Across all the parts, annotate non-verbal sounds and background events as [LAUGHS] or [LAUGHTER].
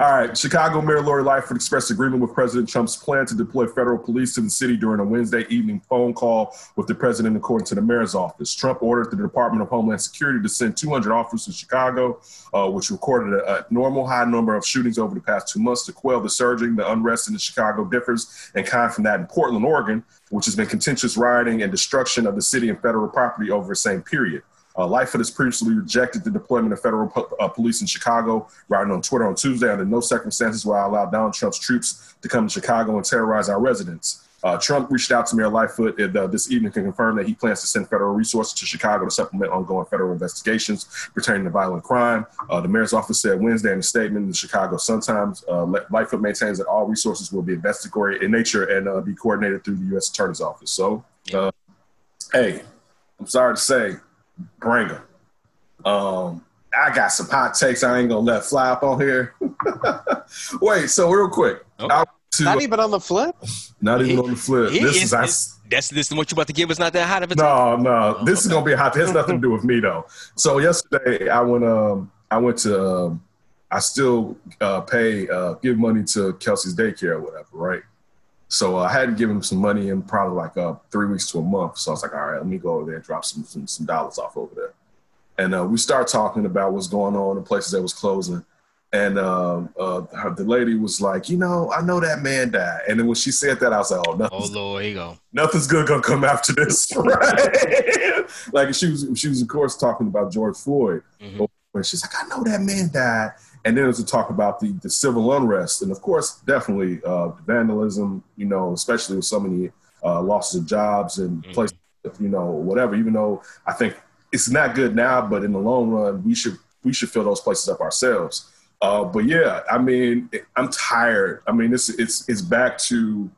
All right. Chicago Mayor Lori Lightfoot expressed agreement with President Trump's plan to deploy federal police to the city during a Wednesday evening phone call with the president, according to the mayor's office. Trump ordered the Department of Homeland Security to send 200 officers to Chicago, uh, which recorded a, a, normal high number of shootings over the past two months to quell the surging. The unrest in the Chicago differs in kind from that in Portland, Oregon, which has been contentious rioting and destruction of the city and federal property over the same period. Uh, Lightfoot has previously rejected the deployment of federal po- uh, police in Chicago, writing on Twitter on Tuesday, under no circumstances will I allow Donald Trump's troops to come to Chicago and terrorize our residents. Uh, Trump reached out to Mayor Lightfoot and, uh, this evening to confirm that he plans to send federal resources to Chicago to supplement ongoing federal investigations pertaining to violent crime. Uh, the mayor's office said Wednesday in a statement in the Chicago Sun-Times, uh, Lightfoot maintains that all resources will be investigatory in nature and uh, be coordinated through the U.S. Attorney's Office. So, uh, hey, I'm sorry to say, bring them. Um, I got some hot takes I ain't gonna let fly up on here. [LAUGHS] Wait, so real quick. To, not even on the flip. Not even he, on the flip. This is, is I, that's this what you about to give us not that hot of a No, no. Oh, this okay. is gonna be hot. It has nothing to do with me though. So yesterday I went um I went to um, I still uh, pay uh, give money to Kelsey's daycare or whatever, right? So I hadn't given him some money in probably like uh, three weeks to a month. So I was like, all right, let me go over there and drop some some, some dollars off over there. And uh, we start talking about what's going on in places that was closing. And um, uh, her, the lady was like, you know, I know that man died. And then when she said that, I was like, oh, nothing's, oh Lord, go. Nothing's good gonna come after this, [LAUGHS] right? like she was, she was of course talking about George Floyd. Mm-hmm. When she's like, I know that man died. And then it was to talk about the, the civil unrest, and of course, definitely uh, vandalism. You know, especially with so many uh, losses of jobs and mm-hmm. places, you know, whatever. Even though I think it's not good now, but in the long run, we should we should fill those places up ourselves. Uh, but yeah, I mean, I'm tired. I mean, it's it's it's back to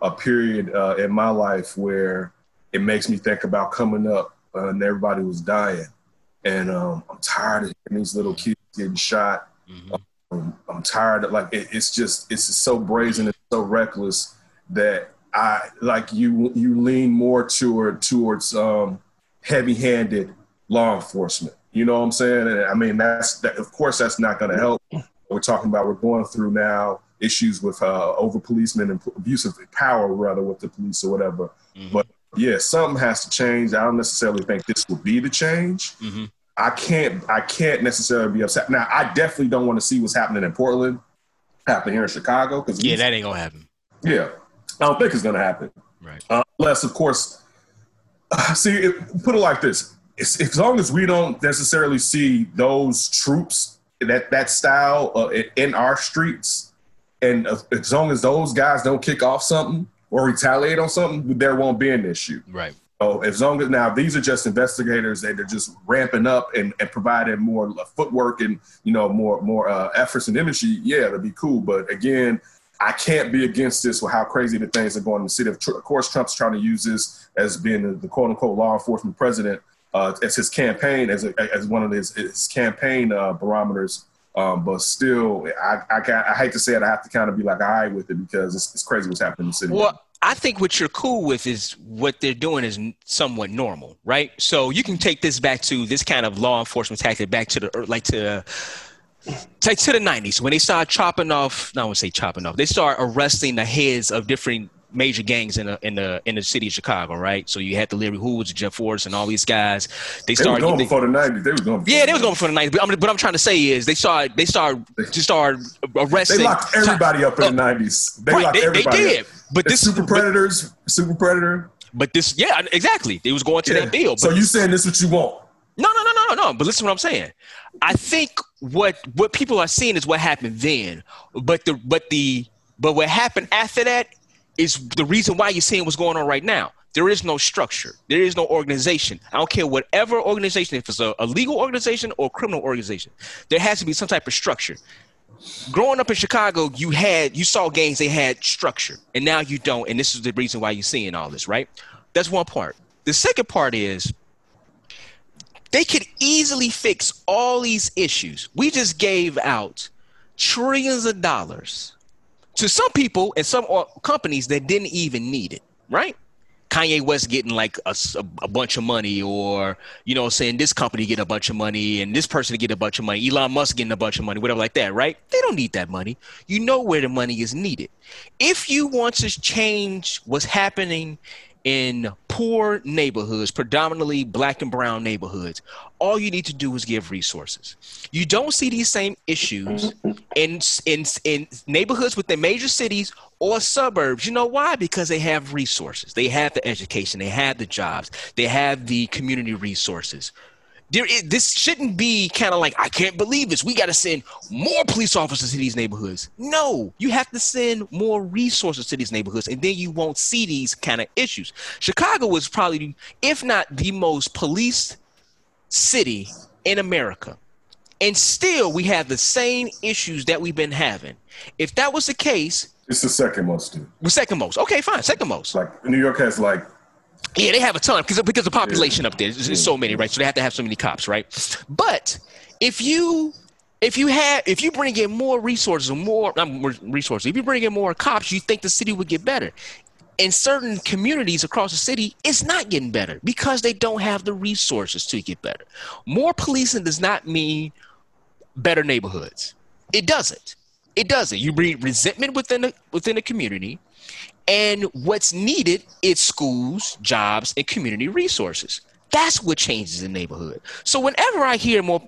a period uh, in my life where it makes me think about coming up uh, and everybody was dying, and um, I'm tired of these little kids getting shot. Mm-hmm. Um, I'm tired of like it, it's just it's so brazen and so reckless that I like you you lean more toward towards um, heavy-handed law enforcement. You know what I'm saying? And I mean, that's that, of course that's not going to help. We're talking about we're going through now issues with uh, over policemen and abuse of power, rather, with the police or whatever. Mm-hmm. But yeah, something has to change. I don't necessarily think this will be the change. Mm-hmm. I can't. I can't necessarily be upset. Now, I definitely don't want to see what's happening in Portland happen here in Chicago because yeah, that ain't gonna happen. Yeah, I don't think it's gonna happen. Right. Uh, unless, of course, [SIGHS] see, it, put it like this: it's, as long as we don't necessarily see those troops that that style uh, in our streets, and uh, as long as those guys don't kick off something or retaliate on something, there won't be an issue. Right. So as long as now these are just investigators that are just ramping up and, and providing more footwork and you know more more uh, efforts and energy, yeah, it'll be cool. But again, I can't be against this with how crazy the things are going in the city. Of, of course, Trump's trying to use this as being the, the quote unquote law enforcement president uh, as his campaign, as, a, as one of his, his campaign uh, barometers. Um, but still, I, I, I, hate to say it, I have to kind of be like, all right with it because it's, it's crazy what's happening in the city. Well, I think what you're cool with is what they're doing is somewhat normal, right? So you can take this back to this kind of law enforcement tactic back to the like to take to the 90s when they start chopping off. No, I won't say chopping off. They start arresting the heads of different major gangs in the in the in the city of Chicago, right? So you had the Larry Hoovers, Jeff Forrest, and all these guys. They, they started going they, before the nineties. They was going. yeah, they was going before the nineties. But I'm, what I'm trying to say is they started they started just started arresting. They locked everybody up in the oh, nineties. They right, locked they, everybody. They did. Up. But the this super predators, but, super predator. But this, yeah, exactly. They was going to yeah. that deal. But so you saying this is what you want? No, no, no, no, no, no. But listen, what I'm saying. I think what what people are seeing is what happened then. But the but the but what happened after that is the reason why you're seeing what's going on right now. There is no structure. There is no organization. I don't care whatever organization, if it's a, a legal organization or criminal organization, there has to be some type of structure. Growing up in Chicago, you had you saw gangs they had structure, and now you don't. And this is the reason why you're seeing all this, right? That's one part. The second part is they could easily fix all these issues. We just gave out trillions of dollars to some people and some uh, companies that didn't even need it, right? Kanye West getting like a, a, bunch of money, or you know, saying this company get a bunch of money and this person get a bunch of money, Elon Musk getting a bunch of money, whatever like that, right? They don't need that money. You know where the money is needed. If you want to change what's happening in poor neighborhoods, predominantly black and brown neighborhoods, all you need to do is give resources. You don't see these same issues in in in neighborhoods within major cities or suburbs. You know why? Because they have resources. They have the education, they have the jobs, they have the community resources there is, this shouldn't be kind of like I can't believe this. We got to send more police officers to these neighborhoods. No, you have to send more resources to these neighborhoods, and then you won't see these kind of issues. Chicago was probably, if not the most policed city in America, and still we have the same issues that we've been having. If that was the case, it's the second most. Dude. The second most. Okay, fine. Second most. Like New York has like yeah, they have a ton because because the population up there is, so many, right? So they have to have so many cops, right? But if you if you have if you bring in more resources, or more resources, if you bring in more cops, you think the city would get better. In certain communities across the city, it's not getting better because they don't have the resources to get better. More policing does not mean better neighborhoods. It doesn't. It doesn't. You breed resentment within the within the community, and what's needed is schools, jobs, and community resources. That's what changes the neighborhood. So whenever I hear more,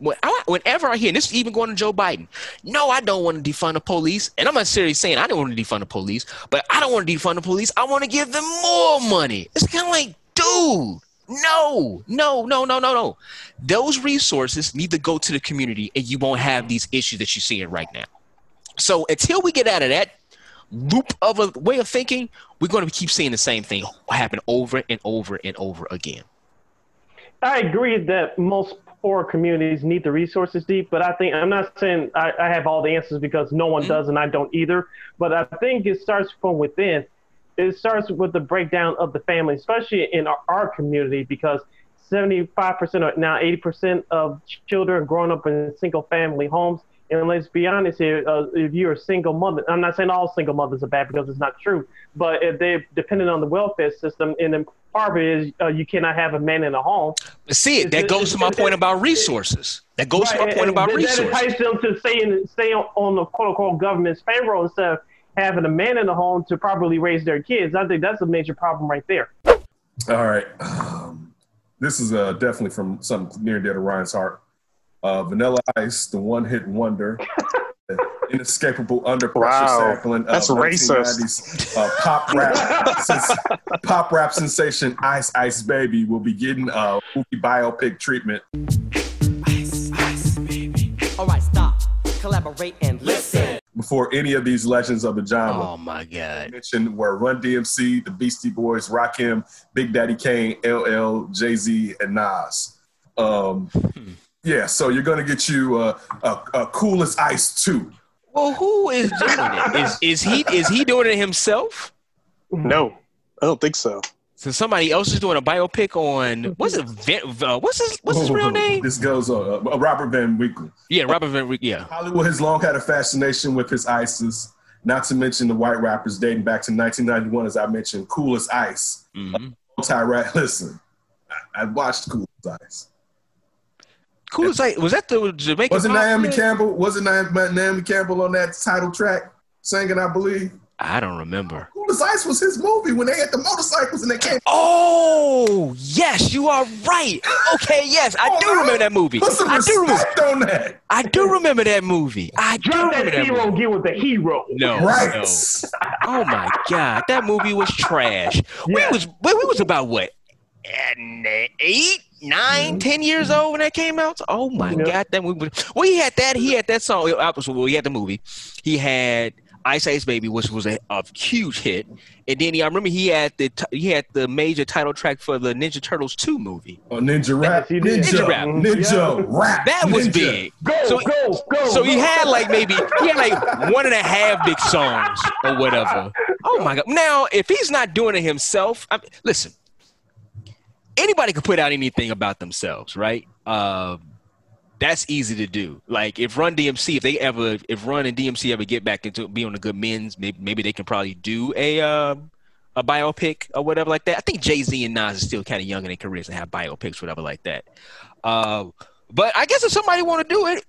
whenever I hear, and this is even going to Joe Biden, no, I don't want to defund the police. And I'm not seriously saying I don't want to defund the police, but I don't want to defund the police. I want to give them more money. It's kind of like, dude, no, no, no, no, no, no. Those resources need to go to the community, and you won't have these issues that you're seeing right now. So until we get out of that loop of a way of thinking, we're going to keep seeing the same thing happen over and over and over again. I agree that most poor communities need the resources deep, but I think I'm not saying I, I have all the answers because no one mm-hmm. does and I don't either. But I think it starts from within. It starts with the breakdown of the family, especially in our, our community, because 75% or now 80% of children growing up in single family homes and let's be honest here, uh, if you're a single mother, I'm not saying all single mothers are bad because it's not true, but if they're dependent on the welfare system, and then part of it is uh, you cannot have a man in a home. See it. That goes to my point about resources. That goes right, to my point about resources. That entices them to stay, in, stay on the quote unquote government's payroll instead of having a man in the home to properly raise their kids. I think that's a major problem right there. All right. Um, [SIGHS] this is uh, definitely from something near dear to Ryan's heart. Uh, Vanilla Ice, the one hit wonder, [LAUGHS] inescapable under pressure wow. sampling That's racist. Uh, pop rap, [LAUGHS] pop rap sensation Ice Ice Baby will be getting a movie biopic treatment. Ice Ice Baby. All right, stop, collaborate and listen. Before any of these legends of the genre, oh my god, mentioned were Run DMC, the Beastie Boys, Rakim, Big Daddy Kane, LL, Jay Z, and Nas. Um, hmm. Yeah, so you're gonna get you a, a, a Cool as Ice too. Well, who is doing it? Is is he is he doing it himself? No, I don't think so. So somebody else is doing a biopic on what's it? Uh, what's his what's his real [LAUGHS] name? This goes uh, uh, Robert Van Winkle. Yeah, Robert Van Winkle. Yeah. Hollywood has long had a fascination with his ices. Not to mention the white rappers dating back to 1991, as I mentioned, Cool as Ice. Mm-hmm. Uh, listen, I, I watched Cool as Ice. Cool as was that the Jamaican? Was it Naomi Campbell? Was it Naomi Campbell on that title track singing? I believe. I don't remember. Cool as Ice was his movie when they had the motorcycles and they came. Oh yes, you are right. Okay, yes, I [LAUGHS] oh, do remember that movie. Put some I do remember on that. I do remember that movie. I do Drop remember that, hero. Get with the hero. No, right. no. Oh my god, that movie was trash. Yeah. We was we, we was about what Uh, eight nine, mm-hmm. years old when that came out. Oh my yeah. god, that we Well, he had that. He had that song. Uh, uh, well, he had the movie. He had Ice Ice Baby, which was a, a huge hit, and then he, I remember he had the he had the major title track for the Ninja Turtles two movie. Oh, Ninja Rap, Ninja, Ninja Rap, mm-hmm. Ninja yeah. Rap. That was Ninja. big. Go, so, go, go. So he had like maybe he had like one and a half big songs or whatever. Oh my god! Now, if he's not doing it himself, I mean, listen anybody could put out anything about themselves, right? Uh, that's easy to do. Like if Run DMC, if they ever, if Run and DMC ever get back into being on the good men's, maybe, maybe they can probably do a uh, a biopic or whatever like that. I think Jay Z and Nas are still kind of young in their careers and have biopics, whatever like that. Uh, but I guess if somebody want to do it,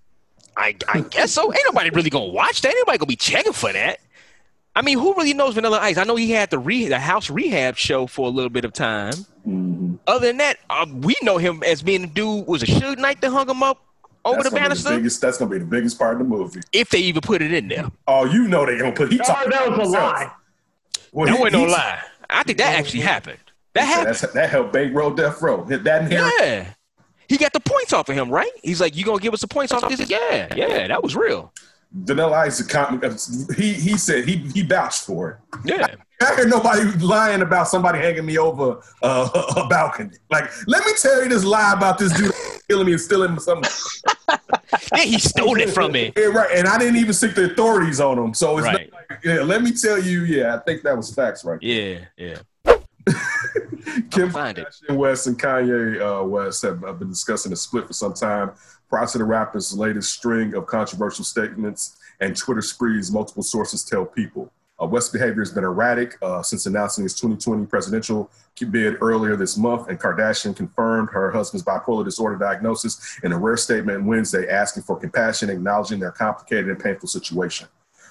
I, I guess so. Ain't nobody really gonna watch that. Ain't nobody gonna be checking for that. I mean, who really knows Vanilla Ice? I know he had the re- the house rehab show for a little bit of time. Mm-hmm. Other than that, uh, we know him as being the dude was a Suge Knight that hung him up over that's the banister. The biggest, that's gonna be the biggest part of the movie. If they even put it in there. Oh, you know they're gonna put. He oh, that was a lie. Well, that he, wasn't no lie. I think that actually happened. That happened. that helped bankroll Death Row. Hit that in Yeah. He got the points off of him, right? He's like, "You gonna give us the points off this?" Yeah, yeah, that was real. Vanilla Ice, he he said he he vouched for it. Yeah. I hear nobody lying about somebody hanging me over uh, [LAUGHS] a balcony. Like, let me tell you this lie about this dude [LAUGHS] killing me and stealing something. [LAUGHS] yeah, he stole it from me. Yeah, right. And I didn't even seek the authorities on him. So it's right. like, yeah, let me tell you, yeah, I think that was facts right Yeah, yeah. Kim Kardashian West and Kanye uh, West have, have been discussing a split for some time prior to the rapper's latest string of controversial statements and Twitter sprees, multiple sources tell people. Uh, West's behavior has been erratic uh, since announcing his 2020 presidential bid earlier this month, and Kardashian confirmed her husband's bipolar disorder diagnosis in a rare statement Wednesday, asking for compassion, acknowledging their complicated and painful situation.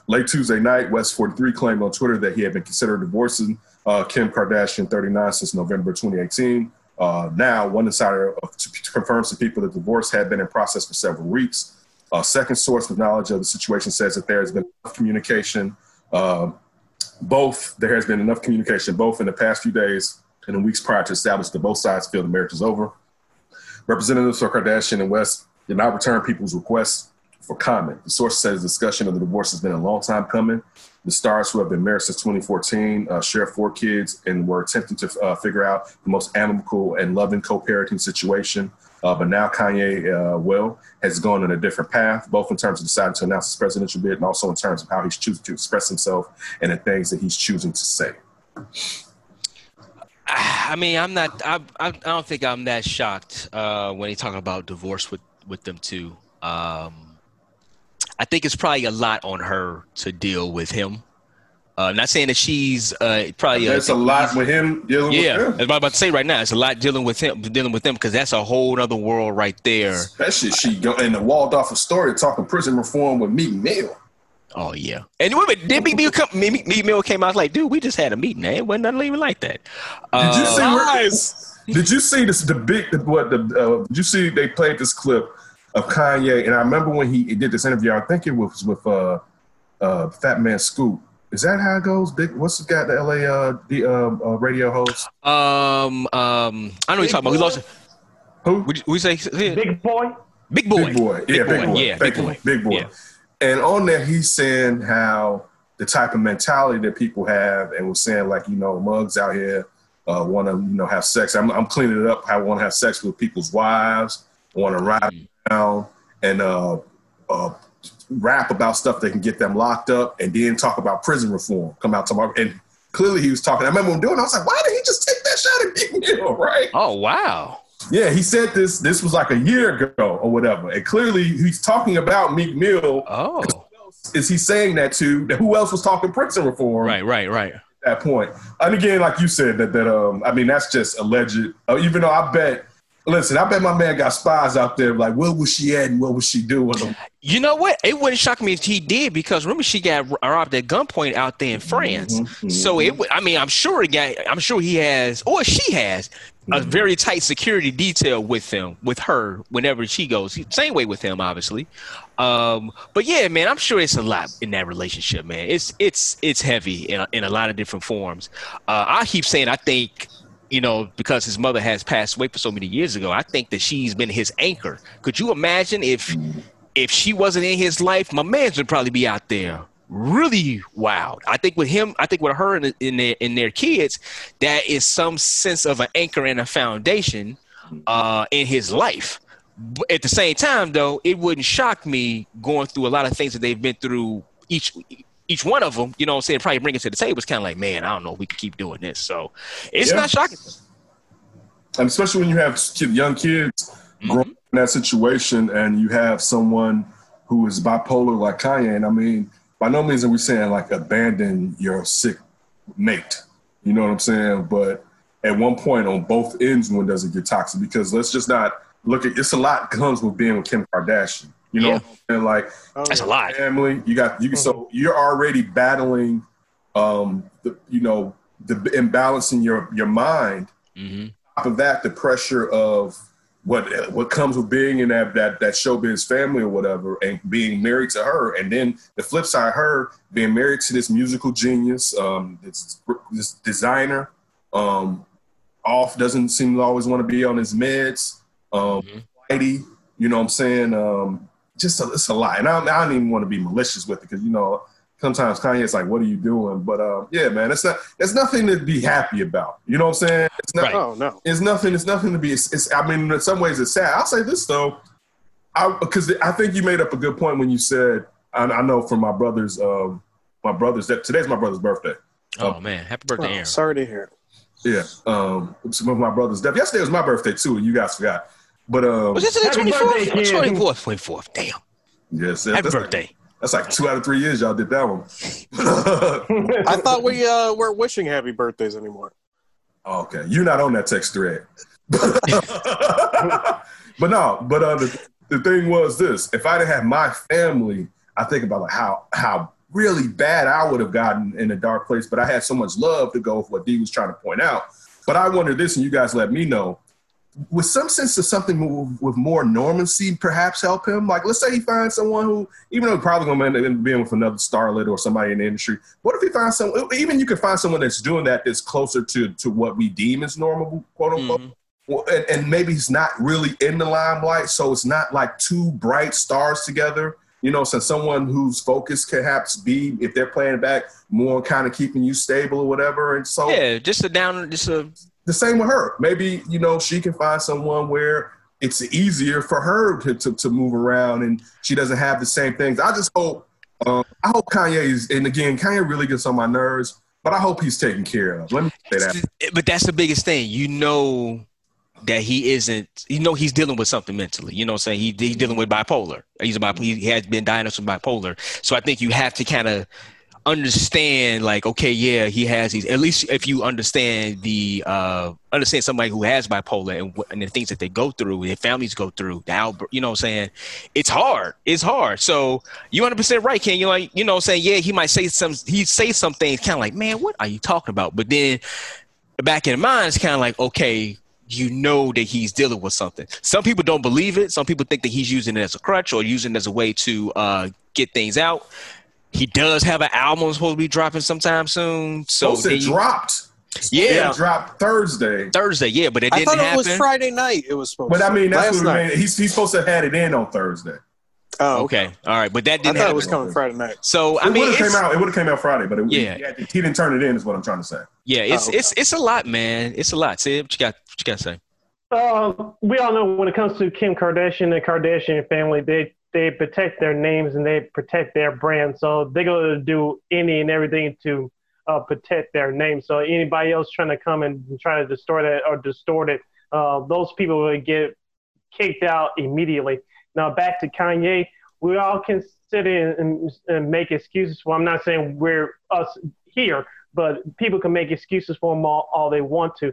Late Tuesday night, West 43 claimed on Twitter that he had been considered divorcing uh, Kim Kardashian, 39, since November 2018. Uh, now, one insider uh, confirms to people that divorce had been in process for several weeks. A second source with knowledge of the situation says that there has been communication. Uh, both there has been enough communication both in the past few days and in weeks prior to establish that both sides feel the marriage is over. Representatives for Kardashian and West did not return people's requests for comment. The source says discussion of the divorce has been a long time coming. The stars, who have been married since 2014, uh, share four kids and were attempting to uh, figure out the most amicable and loving co-parenting situation. Uh, but now Kanye, uh, well, has gone on a different path, both in terms of deciding to announce his presidential bid and also in terms of how he's choosing to express himself and the things that he's choosing to say. I mean, I'm not. I, I, don't think I'm that shocked uh, when he talk about divorce with with them too. Um, I think it's probably a lot on her to deal with him. Uh, not saying that she's uh, probably. There's a lot with him dealing yeah, with him. Yeah, I'm about to say right now, it's a lot dealing with him, dealing with them because that's a whole other world right there. Especially she go in the Waldorf Astoria talking prison reform with Meek Mill. Oh yeah, and wait, did Meek Mill come? Meek, Meek Mill came out like, dude, we just had a meeting. Eh? It wasn't nothing even like that. Did you see? Where, did you see this? The big what? The uh, did you see? They played this clip of Kanye, and I remember when he did this interview. I think it was with uh, uh, Fat Man Scoop. Is that how it goes? Big, what's the guy, the LA uh, the uh, uh, radio host? Um, um, I know what you're talking about. We lost. Who? Would we say. Big Boy? Big Boy. Big Boy. Yeah, Big Boy. Big boy. Yeah, Big Boy. Big Boy. Yeah. And on there, he's saying how the type of mentality that people have, and was saying like, you know, mugs out here uh, want to, you know, have sex. I'm, I'm cleaning it up. I want to have sex with people's wives. Want to ride down and uh, uh, rap about stuff that can get them locked up, and then talk about prison reform. Come out tomorrow, and clearly he was talking. I remember him doing. It, I was like, why did he just take that shot at Meek Mill? [LAUGHS] Right? Oh wow. Yeah, he said this. This was like a year ago or whatever, and clearly he's talking about Meek Mill. Oh. Is he saying that to? Who else was talking prison reform? Right, right, right. At that point, and again, like you said, that that um, I mean, that's just alleged. Uh, even though I bet Listen, I bet my man got spies out there. Like, where was she at and what was she doing? You know what? It wouldn't shock me if he did because remember she got robbed at gunpoint out there in France. Mm-hmm, so it, would, I mean, I'm sure it got, I'm sure he has, or she has, a mm-hmm. very tight security detail with him, with her, whenever she goes. Same way with him, obviously. Um, but yeah, man, I'm sure it's a lot in that relationship, man. It's it's it's heavy in a, in a lot of different forms. Uh, I keep saying I think you know, because his mother has passed away for so many years ago, I think that she's been his anchor. Could you imagine if if she wasn't in his life, my man would probably be out there really wild. I think with him, I think with her and in their in their kids, that is some sense of an anchor and a foundation uh, in his life. But at the same time, though, it wouldn't shock me going through a lot of things that they've been through each each one of them, you know what I'm saying, probably bring it to the table. It's kind of like, man, I don't know if we can keep doing this. So it's yeah. not shocking. And especially when you have young kids mm-hmm. growing in that situation and you have someone who is bipolar like Kanye. And I mean, by no means are we saying like abandon your sick mate. You know what I'm saying? But at one point on both ends, when does it get toxic? Because let's just not look at it's a lot comes with being with Kim Kardashian. You know, Yeah. and like Oh, That's a lot. family. You got you. So you're already battling, um, the you know the imbalance in your your mind. hmm Top of that, the pressure of what what comes with being in that that that showbiz family or whatever, and being married to her, and then the flip side, her being married to this musical genius, um, this this designer, um, off doesn't seem to always want to be on his meds, um, Mhm. flighty, you know what I'm saying? Um, just a, it's a lot, and I, I don't even want to be malicious with it because you know sometimes Kanye's like, "What are you doing?" But uh, yeah, man, it's not. It's nothing to be happy about. You know what I'm saying? It's not. Right. Oh no. It's nothing. It's nothing to be. It's, it's. I mean, in some ways, it's sad. I'll say this though, because I think you made up a good point when you said, I, I know from my brother's, um, my brother's that today's my brother's birthday. Oh man, happy birthday, Oh, Aaron. sorry to hear. Yeah, um, some of my brother's death. Yesterday was my birthday too, and you guys forgot. But um, Was this the Happy twenty birthday, fourth? kid. Twenty fourth, twenty fourth. Damn. yes, Happy that's birthday. Like, that's like two out of three years y'all did that one. [LAUGHS] I thought we uh, weren't wishing happy birthdays anymore. Okay, you're not on that text thread. [LAUGHS] but no, but uh, the, the thing was this: if I didn't have my family, I think about like how how really bad I would have gotten in a dark place. But I had so much love to go with what D was trying to point out. But I wonder this, and you guys let me know. With some sense of something with, more normalcy, perhaps help him. Like, let's say he finds someone who, even though probably going to end up being with another starlet or somebody in the industry, what if he finds someone? Even you could find someone that's doing that that's closer to to what we deem as normal, quote unquote. Mhm. Well, and, and maybe he's not really in the limelight, so it's not like two bright stars together. You know, so someone whose focus can perhaps be, if they're playing back, more kind of keeping you stable or whatever. And so Yeah, just a down, just a the same with her. Maybe, you know, she can find someone where it's easier for her to, to, to move around and she doesn't have the same things. I just hope, um, I hope Kanye is, and again, Kanye really gets on my nerves, but I hope he's taken care of. Let me say that. But that's the biggest thing. You know that he isn't. You know he's dealing with something mentally. You know, what I'm saying he he's dealing with bipolar. He's a bipolar. He has been diagnosed with bipolar. So I think you have to kind of understand, like, okay, yeah, he has these. At least if you understand the uh understand somebody who has bipolar and, and the things that they go through, their families go through, now. You know, what I'm saying it's hard. It's hard. So you 100 percent right, Ken. You like, you know, what I'm saying yeah, he might say some. He say some things kind of like, man, what are you talking about? But then back in the mind, it's kind of like, okay, you know that he's dealing with something. Some people don't believe it. Some people think that he's using it as a crutch or using it as a way to uh, get things out. He does have an album supposed to be dropping sometime soon. So Supposed to dropped. yeah, It dropped Thursday. Thursday, yeah, but it I didn't thought it happen. was Friday night. It was supposed. But I to. mean, that's last what we night. mean. He's, he's supposed to have had it in on Thursday. Oh, okay, all right, but that didn't I thought happen. it was coming Friday night. so I it mean, would have came out. It would have came out Friday, but it, Yeah. he, he didn't turn it in. Is what I'm trying to say. yeah, it's Oh, okay. it's it's a lot, man. It's a lot. See what you got? What you got to say? Uh, we all know when it comes to Kim Kardashian and Kardashian family, they they protect their names and they protect their brand. So they're going to do any and everything to uh, protect their name. So anybody else trying to come and try to distort it or distort it, uh, those people will get kicked out immediately. Now back to Kanye, we all can sit in and, and make excuses for. I'm not saying we're us here, but people can make excuses for him all, all they want to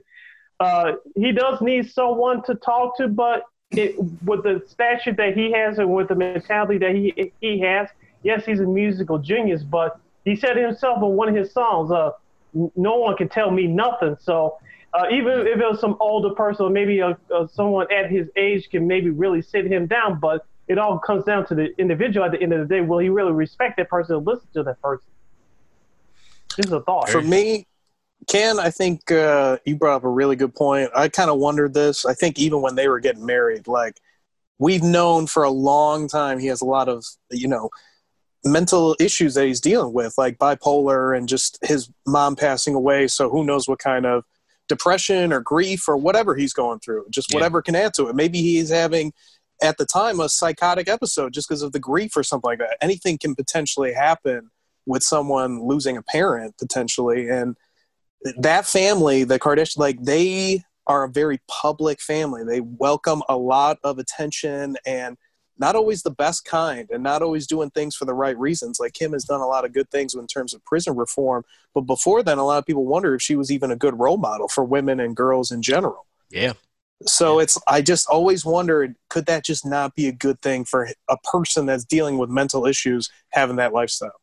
uh, he does need someone to talk to, but it, with the stature that he has and with the mentality that he he has, yes, he's a musical genius. But he said himself in one of his songs, uh, "No one can tell me nothing." So uh, even if it was some older person, or maybe a, a, someone at his age can maybe really sit him down, but it all comes down to the individual at the end of the day. Will he really respect that person and listen to that person? Just a thought. For me, Ken, I think uh, you brought up a really good point. I kind of wondered this. I think even when they were getting married, like we've known for a long time, he has a lot of you know mental issues that he's dealing with, like bipolar and just his mom passing away. So who knows what kind of depression or grief or whatever he's going through, just Yeah. whatever can add to it. Maybe he's having at the time a psychotic episode just because of the grief or something like that. Anything can potentially happen with someone losing a parent potentially and that family, the Kardashian, like they are a very public family. They welcome a lot of attention and not always the best kind and not always doing things for the right reasons. Like Kim has done a lot of good things in terms of prison reform, but before then, a lot of people wonder if she was even a good role model for women and girls in general. Yeah. So it's I just always wondered could that just not be a good thing for a person that's dealing with mental issues having that lifestyle?